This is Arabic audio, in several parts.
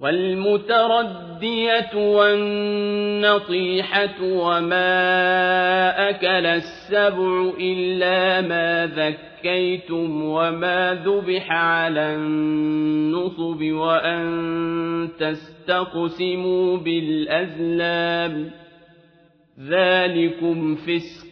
والمتردية والنطيحة وما أكل السبع إلا ما ذكيتم وما ذبح على النصب وأن تستقسموا بالأزلام. ذلكم فسق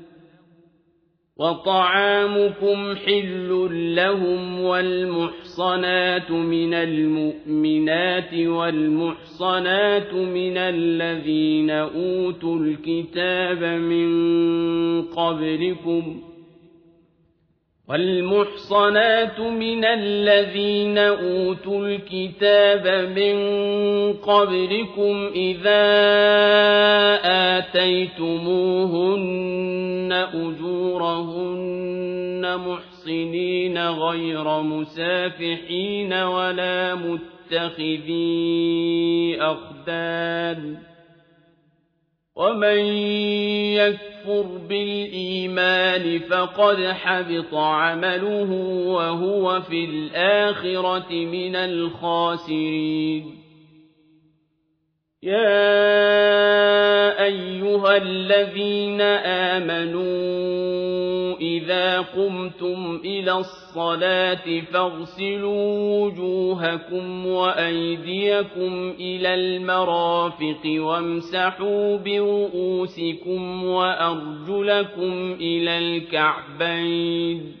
وطعامكم حل لهم والمحصنات من المؤمنات والمحصنات من الذين أوتوا الكتاب من قبلكم والمحصنات من الذين أوتوا الكتاب من قبلكم إذا آتيتموهن أجورهن محصنين غير مسافحين ولا متخذي أخدان ومن يكفر بالإيمان فقد حبط عمله وهو في الآخرة من الخاسرين يا أيها الذين آمنوا إذا قمتم إلى الصلاة فاغسلوا وجوهكم وأيديكم إلى المرافق وامسحوا برؤوسكم وأرجلكم إلى الكعبين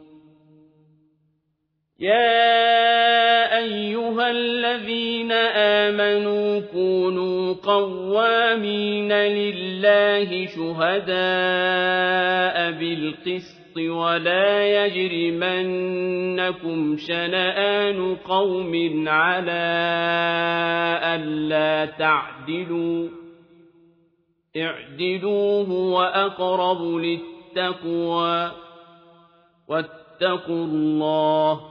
يا أيها الذين آمنوا كونوا قوامين لله شهداء بالقسط ولا يجرمنكم شنآن قوم على ألا تعدلوا اعدلوا هو أقرب للتقوى واتقوا الله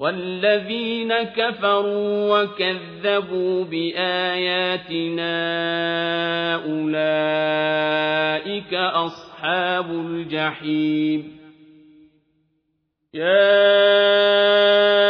والذين كفروا وكذبوا بآياتنا أولئك أصحاب الجحيم. يا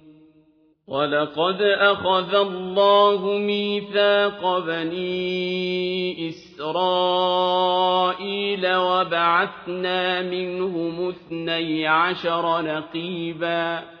ولقد أخذ الله ميثاق بني إسرائيل وبعثنا منهم اثني عشر نقيباً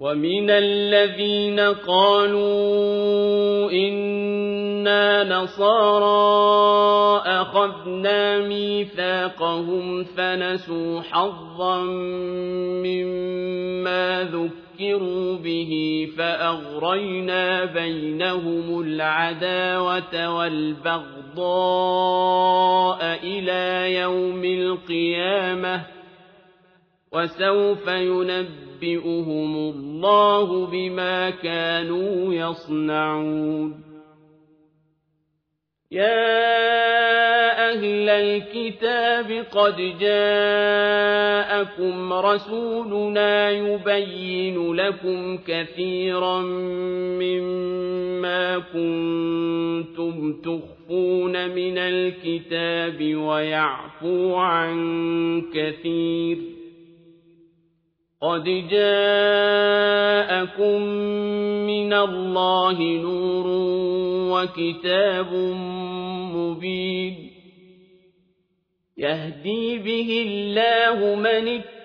ومن الذين قالوا إنا نصارى أخذنا ميثاقهم فنسوا حظا مما ذكروا به فأغرينا بينهم العداوة والبغضاء إلى يوم القيامة وسوف ينبئهم الله بما كانوا يصنعون يا أهل الكتاب قد جاءكم رسولنا يبين لكم كثيرا مما كنتم تخفون من الكتاب ويعفو عن كثير قد جاءكم من الله نور وكتاب مبين يهدي به الله من اتبع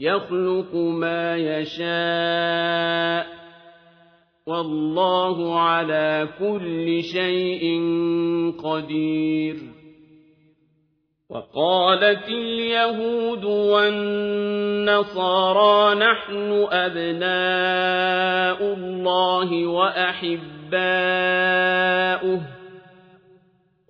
يخلق ما يشاء والله على كل شيء قدير. وقالت اليهود والنصارى نحن أبناء الله وأحباؤه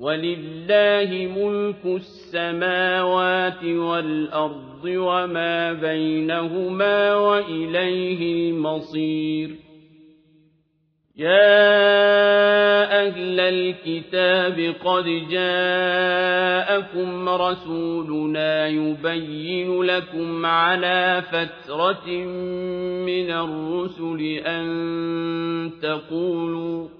ولله ملك السماوات والأرض وما بينهما وإليه المصير. يا أهل الكتاب قد جاءكم رسولنا يبين لكم على فترة من الرسل أن تقولوا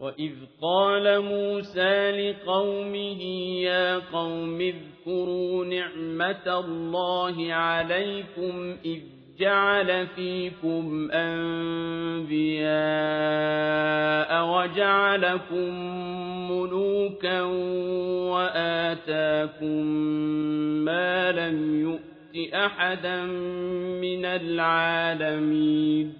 وإذ قال موسى لقومه يا قوم اذكروا نعمة الله عليكم إذ جعل فيكم أنبياء وجعلكم ملوكا وآتاكم ما لم يؤت أحدا من العالمين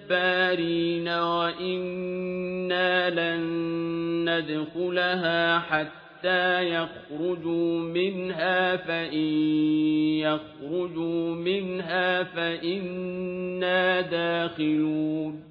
وإنا لن ندخلها حتى يخرجوا منها فإن يخرجوا منها فإنا داخلون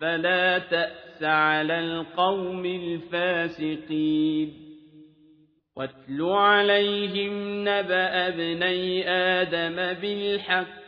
فلا تأس على القوم الفاسقين. واتل عليهم نبأ ابني آدم بالحق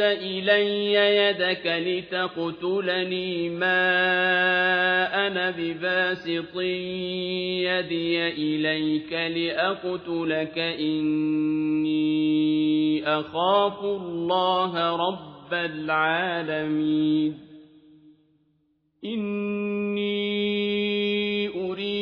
إلي يدك لتقتلني ما أنا بباسط يدي إليك لأقتلك إني أخاف الله رب العالمين إني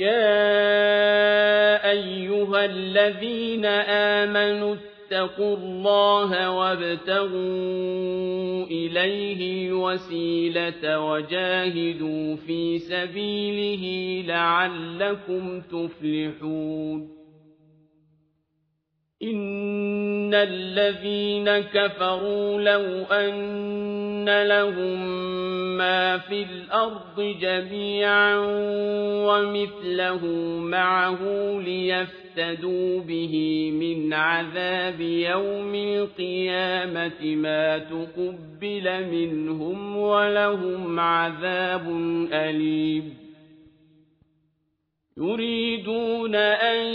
يا أيها الذين آمنوا اتقوا الله وابتغوا إليه وسيلة وجاهدوا في سبيله لعلكم تفلحون إن الذين كفروا لو أن لهم ما في الأرض جميعا ومثله معه ليفتدوا به من عذاب يوم القيامة ما تقبل منهم ولهم عذاب أليم يريدون أن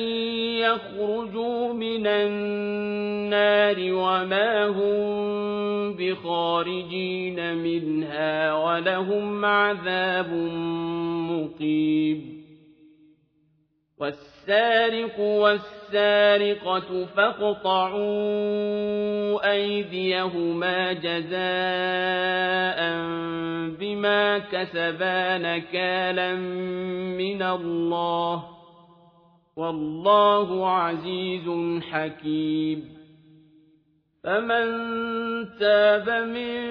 يخرجوا من النار وما هم بخارجين منها ولهم عذاب مقيم. والسارق والسارقة فاقطعوا أيديهما جزاء بما كسبا نكالا من الله. والله عزيز حكيم. فمن تاب من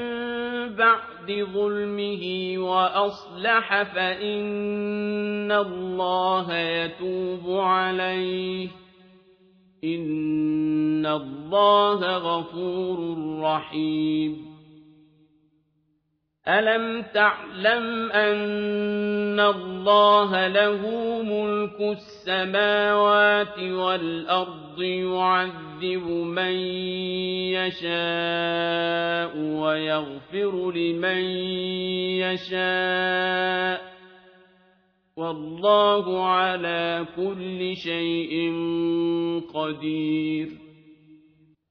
بعد ظلمه وأصلح فإن الله يتوب عليه إن الله غفور رحيم ألم تعلم أن الله له ملك السماوات والأرض يعذب من يشاء ويغفر لمن يشاء والله على كل شيء قدير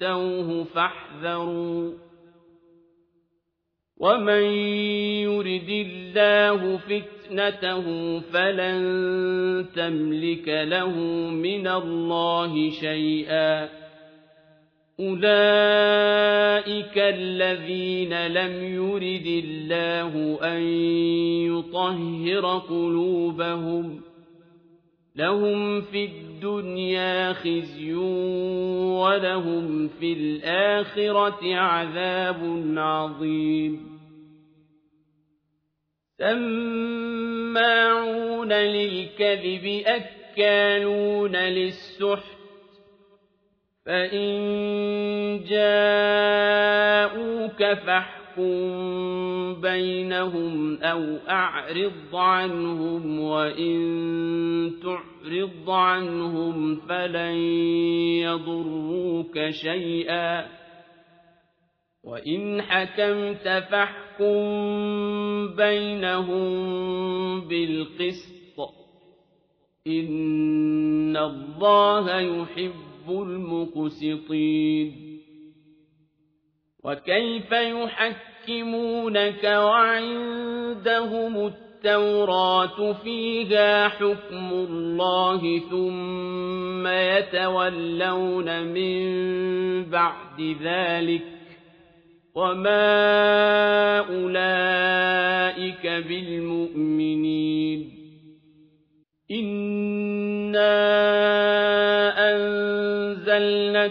تَأْتَوْهُ فَاحْذَرُوا. وَمَن يُرِدِ اللَّهُ فِتْنَتَهُ فَلَن تَمْلِكَ لَهُ مِنَ اللَّهِ شَيْئًا. أُولَئِكَ الَّذِينَ لَمْ يُرِدِ اللَّهُ أَن يُطَهِّرَ قُلُوبَهُمْ. لهم في الدنيا خزي ولهم في الآخرة عذاب عظيم. سماعون للكذب أكالون للسحت. فإن جاءوك فاحكم فاحكم بينهم أو أعرض عنهم وإن تعرض عنهم فلن يضروك شيئا وإن حكمت فاحكم بينهم بالقسط إن الله يحب المقسطين وكيف يحكمونك وعندهم التوراة فيها حكم الله ثم يتولون من بعد ذلك وما أولئك بالمؤمنين إنا أنزلنا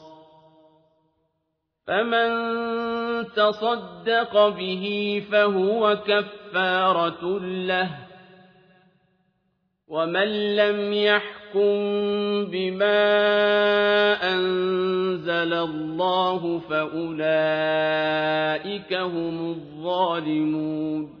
فمن تصدق به فهو كفارة له ومن لم يحكم بما أنزل الله فأولئك هم الظالمون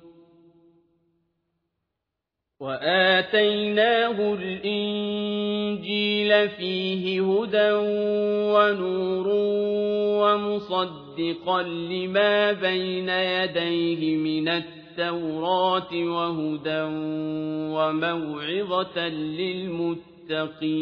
وآتيناه الإنجيل فيه هدى ونور ومصدقا لما بين يديه من التوراة وهدى وموعظة للمتقين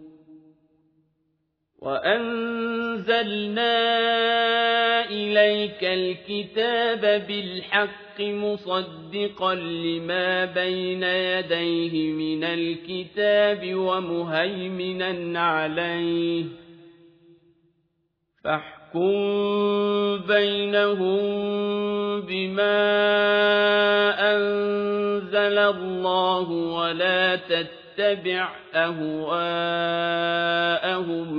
وأنزلنا إليك الكتاب بالحق مصدقا لما بين يديه من الكتاب ومهيمنا عليه فاحكم بينهم بما أنزل الله ولا تتبع أهواءهم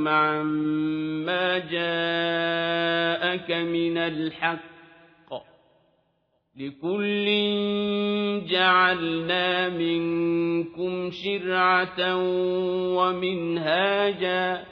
عما جاءك من الحق لكل جعلنا منكم شرعة ومنهاجا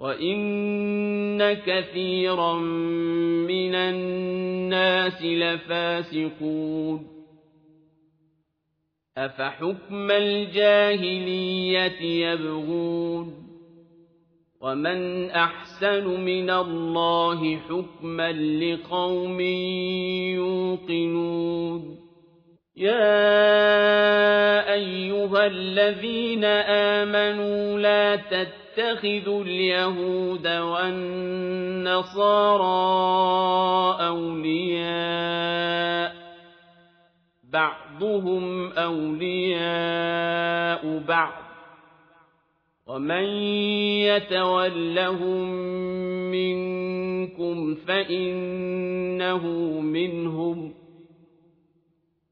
وإن كثيرا من الناس لفاسقون أفحكم الجاهلية يبغون ومن أحسن من الله حكما لقوم يوقنون يا أيها الذين آمنوا لا تتخذوا اليهود والنصارى أولياء بعضهم أولياء بعض. ومن يتولهم منكم فإنه منهم.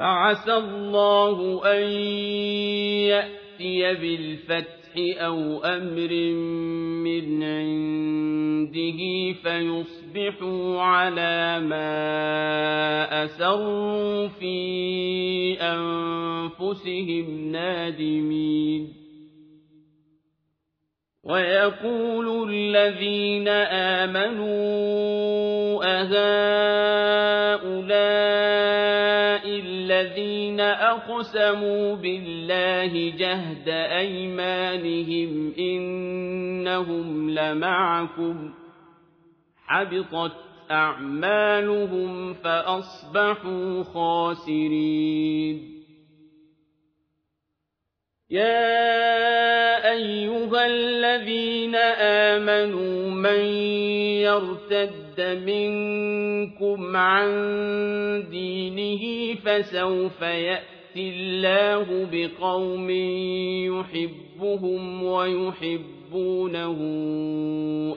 فعسى الله أن يأتي بالفتح أو أمر من عنده فيصبحوا على ما أسروا في أنفسهم نادمين. ويقول الذين آمنوا أهؤلاء الذين أقسموا بالله جهد أيمانهم إنهم لمعكم حبطت أعمالهم فأصبحوا خاسرين. يا أيها الذين آمنوا من يرتد منكم عن دينه فسوف يأتي الله بقوم يحبهم ويحبونه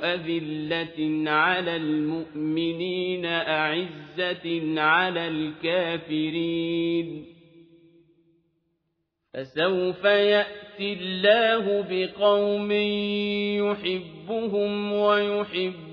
أذلة على المؤمنين أعزة على الكافرين. فسوف يأتي الله بقوم يحبهم ويحبونه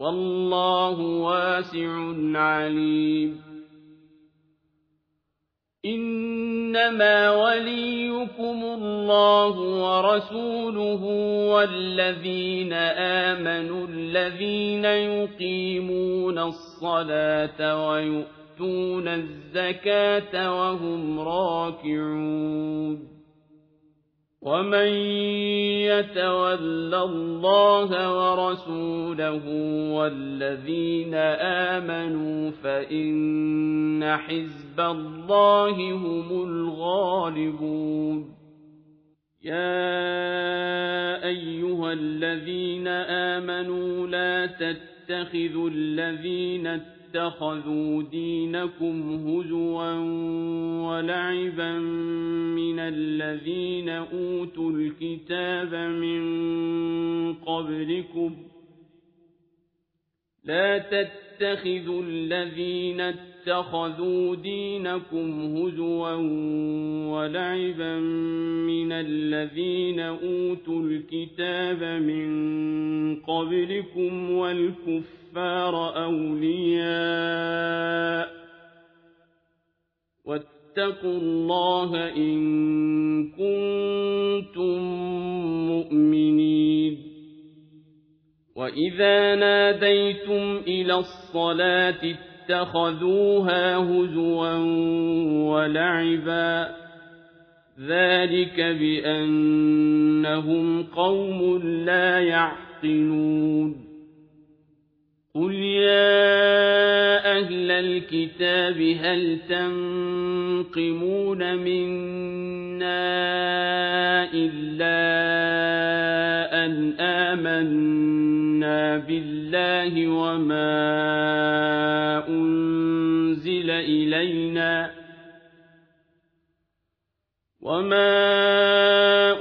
والله واسع عليم. إنما وليكم الله ورسوله والذين آمنوا الذين يقيمون الصلاة ويؤتون الزكاة وهم راكعون. ومن يتول الله ورسوله والذين آمنوا فإن حزب الله هم الغالبون. يا أيها الذين آمنوا لا تتخذوا الذين اتخذوا دينكم هزوا ولعبا من الذين أوتوا الكتاب من قبلكم لا تتخذوا الذين اتخذوا دينكم هزوا ولعبا من الذين أوتوا الكتاب من قبلكم والكفر الكفار أولياء واتقوا الله إن كنتم مؤمنين وإذا ناديتم إلى الصلاة اتخذوها هزوا ولعبا ذلك بأنهم قوم لا يعقلون قل يا أهل الكتاب هل تنقمون منا إلا أن آمنا بالله وما أنزل إلينا وما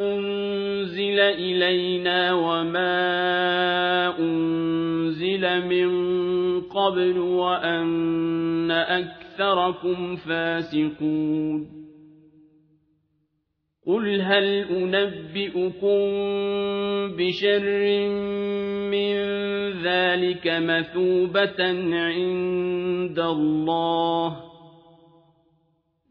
أنزل إلينا وما من قبل وأن أكثركم فاسقون. قل هل أنبئكم بشر من ذلك مثوبة عند الله؟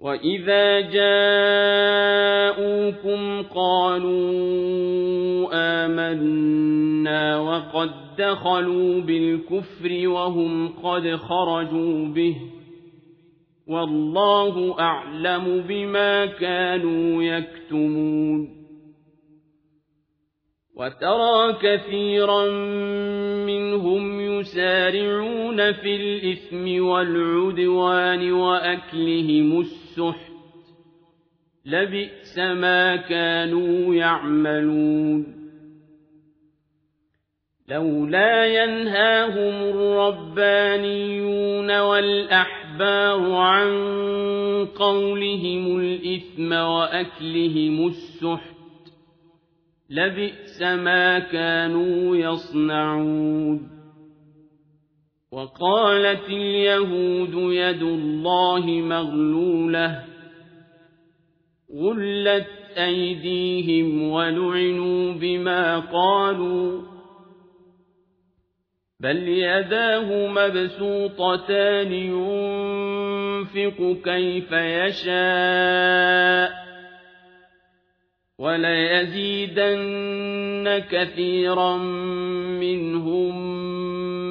وإذا جاءوكم قالوا آمنا وقد دخلوا بالكفر وهم قد خرجوا به والله أعلم بما كانوا يكتمون وترى كثيرا منهم يسارعون في الإثم والعدوان وأكلهم السحت لبئس ما كانوا يعملون لولا ينهاهم الربانيون والأحبار عن قولهم الإثم وأكلهم السحت لبئس ما كانوا يصنعون وقالت اليهود يد الله مغلولة غلت أيديهم ولعنوا بما قالوا بل يداه مبسوطتان ينفق كيف يشاء وليزيدن كثيرا منهم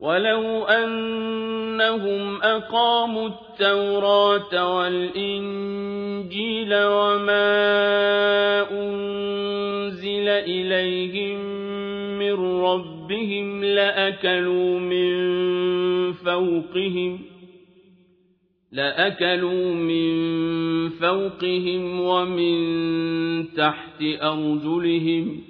ولو أنهم أقاموا التوراة والإنجيل وما أنزل إليهم من ربهم لأكلوا من فوقهم لأكلوا من فوقهم ومن تحت أرجلهم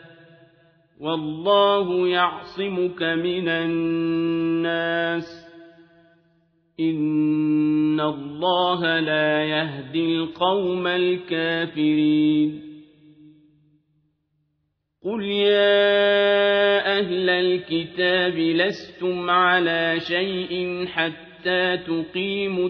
والله يعصمك من الناس. إن الله لا يهدي القوم الكافرين. قل يا أهل الكتاب لستم على شيء حتى تقيموا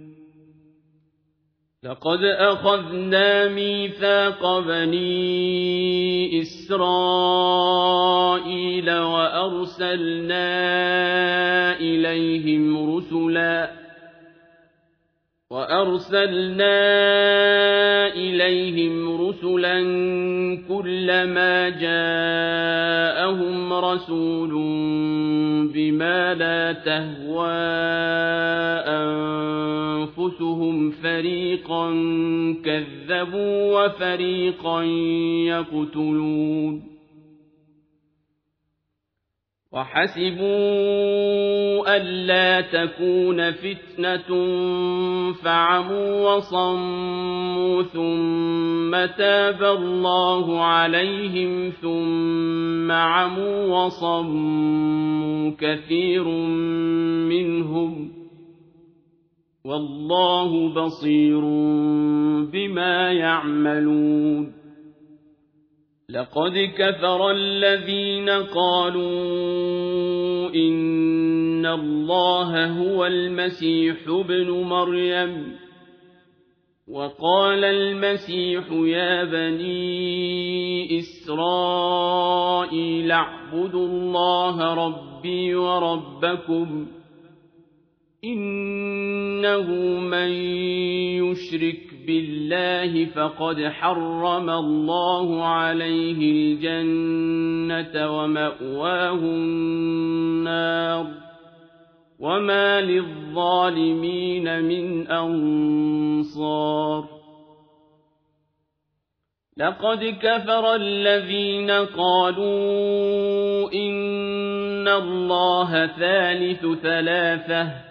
لقد أخذنا ميثاق بني إسرائيل وأرسلنا إليهم رسلا وأرسلنا إليهم رسلا كلما جاءهم رسول بما لا تهوى أنفسهم فريقا كذبوا وفريقا يقتلون وحسبوا ألا تكون فتنة فعموا وصموا ثم تاب الله عليهم ثم عموا وصموا كثير منهم والله بصير بما يعملون لقد كفر الذين قالوا إن الله هو المسيح ابن مريم وقال المسيح يا بني إسرائيل اعبدوا الله ربي وربكم إنه من يشرك بالله فقد حرم الله عليه الجنة ومأواه النار وما للظالمين من أنصار لقد كفر الذين قالوا إن الله ثالث ثلاثة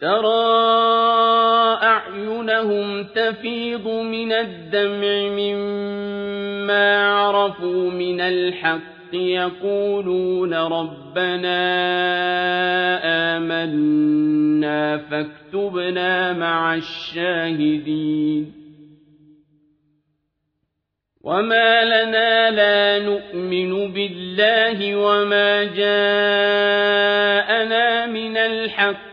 ترى أعينهم تفيض من الدمع مما عرفوا من الحق يقولون ربنا آمنا فاكتبنا مع الشاهدين. وما لنا لا نؤمن بالله وما جاءنا من الحق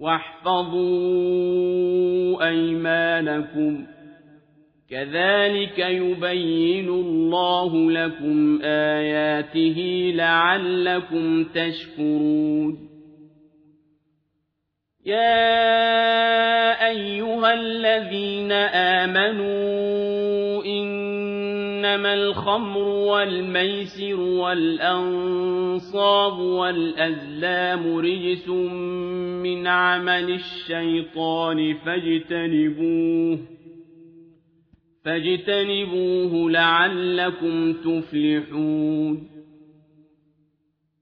واحفظوا أيمانكم. كذلك يبين الله لكم آياته لعلكم تشكرون. يا أيها الذين آمنوا إنما الخمر والميسر والأنصاب والأزلام رجس من عمل الشيطان فاجتنبوه فاجتنبوه لعلكم تفلحون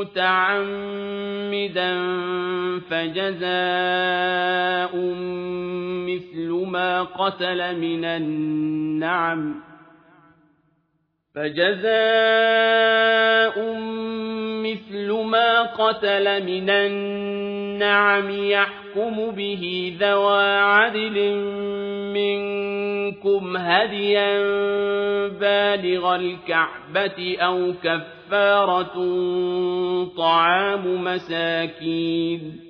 متعمدا فجزاء مثل ما قتل من النعم فجزاء مثل ما قتل من النعم يحكم به ذوى عدل منكم هديا بالغ الكعبة أو كفارة طعام مساكين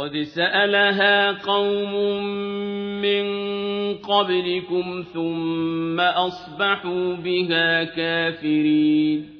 قد سألها قوم من قبلكم ثم أصبحوا بها كافرين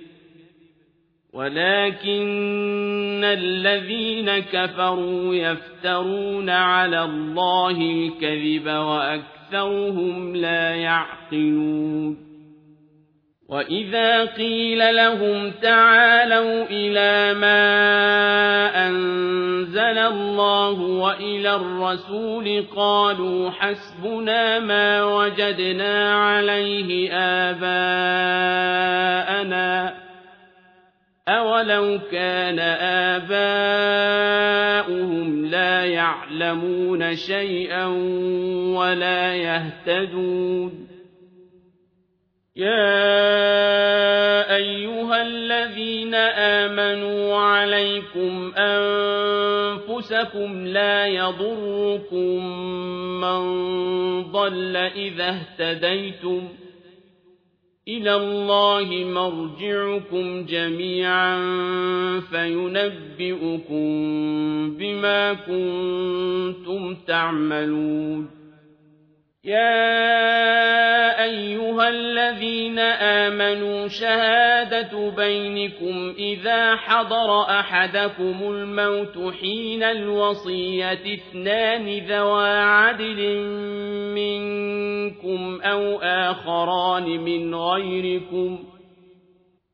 ولكن الذين كفروا يفترون على الله الكذب وأكثرهم لا يعقلون وإذا قيل لهم تعالوا إلى ما أنزل الله وإلى الرسول قالوا حسبنا ما وجدنا عليه آباءنا أولو كان آباؤهم لا يعلمون شيئا ولا يهتدون يا أيها الذين آمنوا عليكم أنفسكم لا يضركم من ضل إذا اهتديتم إلى الله مرجعكم جميعا فينبئكم بما كنتم تعملون. يا الذين آمنوا شهادة بينكم إذا حضر أحدكم الموت حين الوصية اثنان ذوى عدل منكم أو آخران من غيركم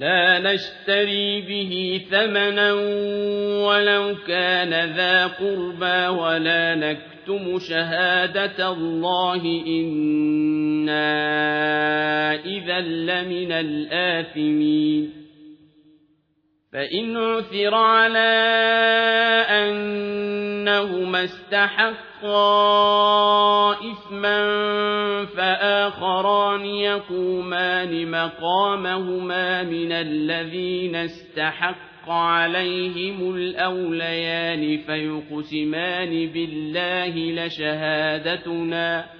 لا نشتري به ثمنا ولو كان ذا قربى ولا نكتم شهادة الله إنا إذا لمن الآثمين. فإن عثر على أنهما استحقا إثما فآخران يقومان مقامهما من الذين استحق عليهم الأوليان فيقسمان بالله لشهادتنا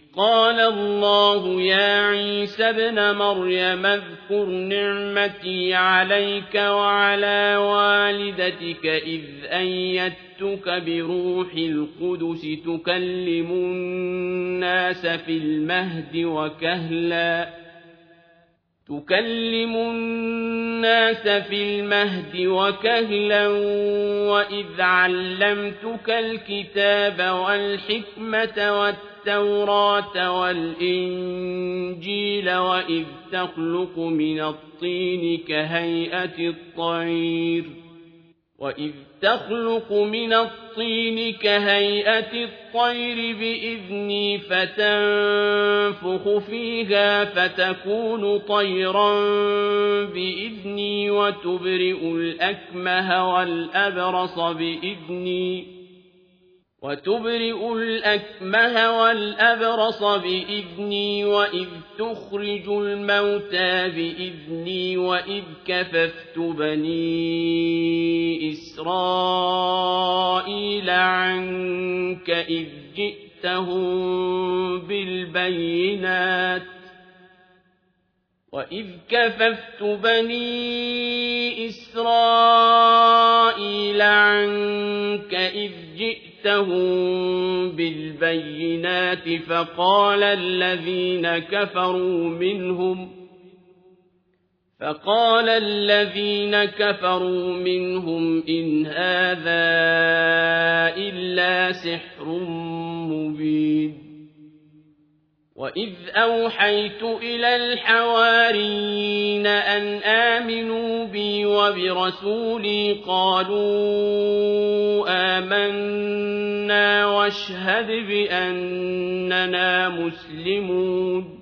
قال الله يا عيسى ابن مريم اذكر نعمتي عليك وعلى والدتك إذ أيدتك بروح القدس تكلم الناس في المهد وكهلا تكلم الناس في المهد وكهلا وإذ علمتك الكتاب والحكمة والتوراة والإنجيل وإذ تخلق من الطين كهيئة الطير وإذ تخلق من الطين كهيئة الطير بإذني فتنفخ فيها فتكون طيرا بإذني وتبرئ الأكمه والأبرص بإذني وتبرئ الأكمه والأبرص بإذني وإذ تخرج الموتى بإذني وإذ كففت بني إسرائيل عنك إذ جئتهم بالبينات وإذ كففت بني إسرائيل عنك إذ جئتهم بالبينات فقال الذين كفروا منهم فقال الذين كفروا منهم إن هذا إلا سحر مبين. وإذ أوحيت إلى الحواريين أن آمنوا بي وبرسولي قالوا آمنا واشهد بأننا مسلمون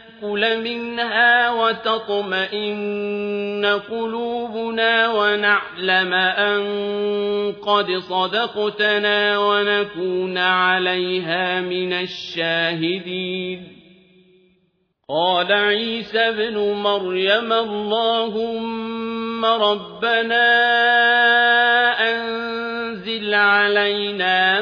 وتطمئن قلوبنا ونعلم أن قد صدقتنا ونكون عليها من الشاهدين. قال عيسى ابن مريم اللهم ربنا أنزل علينا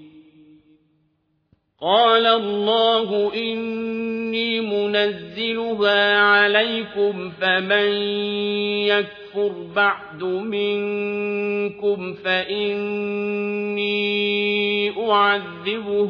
قال الله إني منزلها عليكم فمن يكفر بعد منكم فإني أعذبه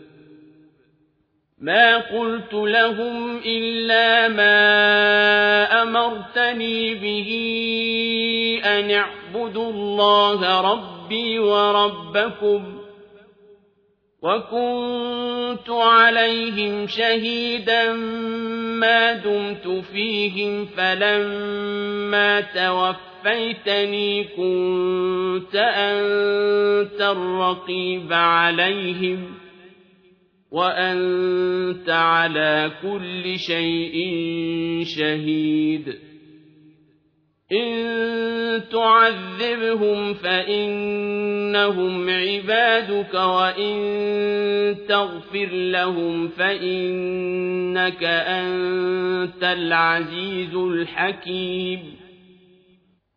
ما قلت لهم إلا ما أمرتني به أن اعبدوا الله ربي وربكم وكنت عليهم شهيدا ما دمت فيهم فلما توفيتني كنت أنت الرقيب عليهم وأنت على كل شيء شهيد. إن تعذبهم فإنهم عبادك وإن تغفر لهم فإنك أنت العزيز الحكيم.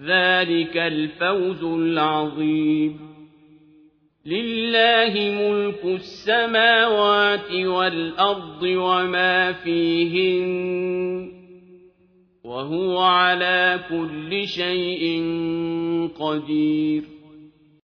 ذلك الفوز العظيم. لله ملك السماوات والأرض وما فيهن وهو على كل شيء قدير.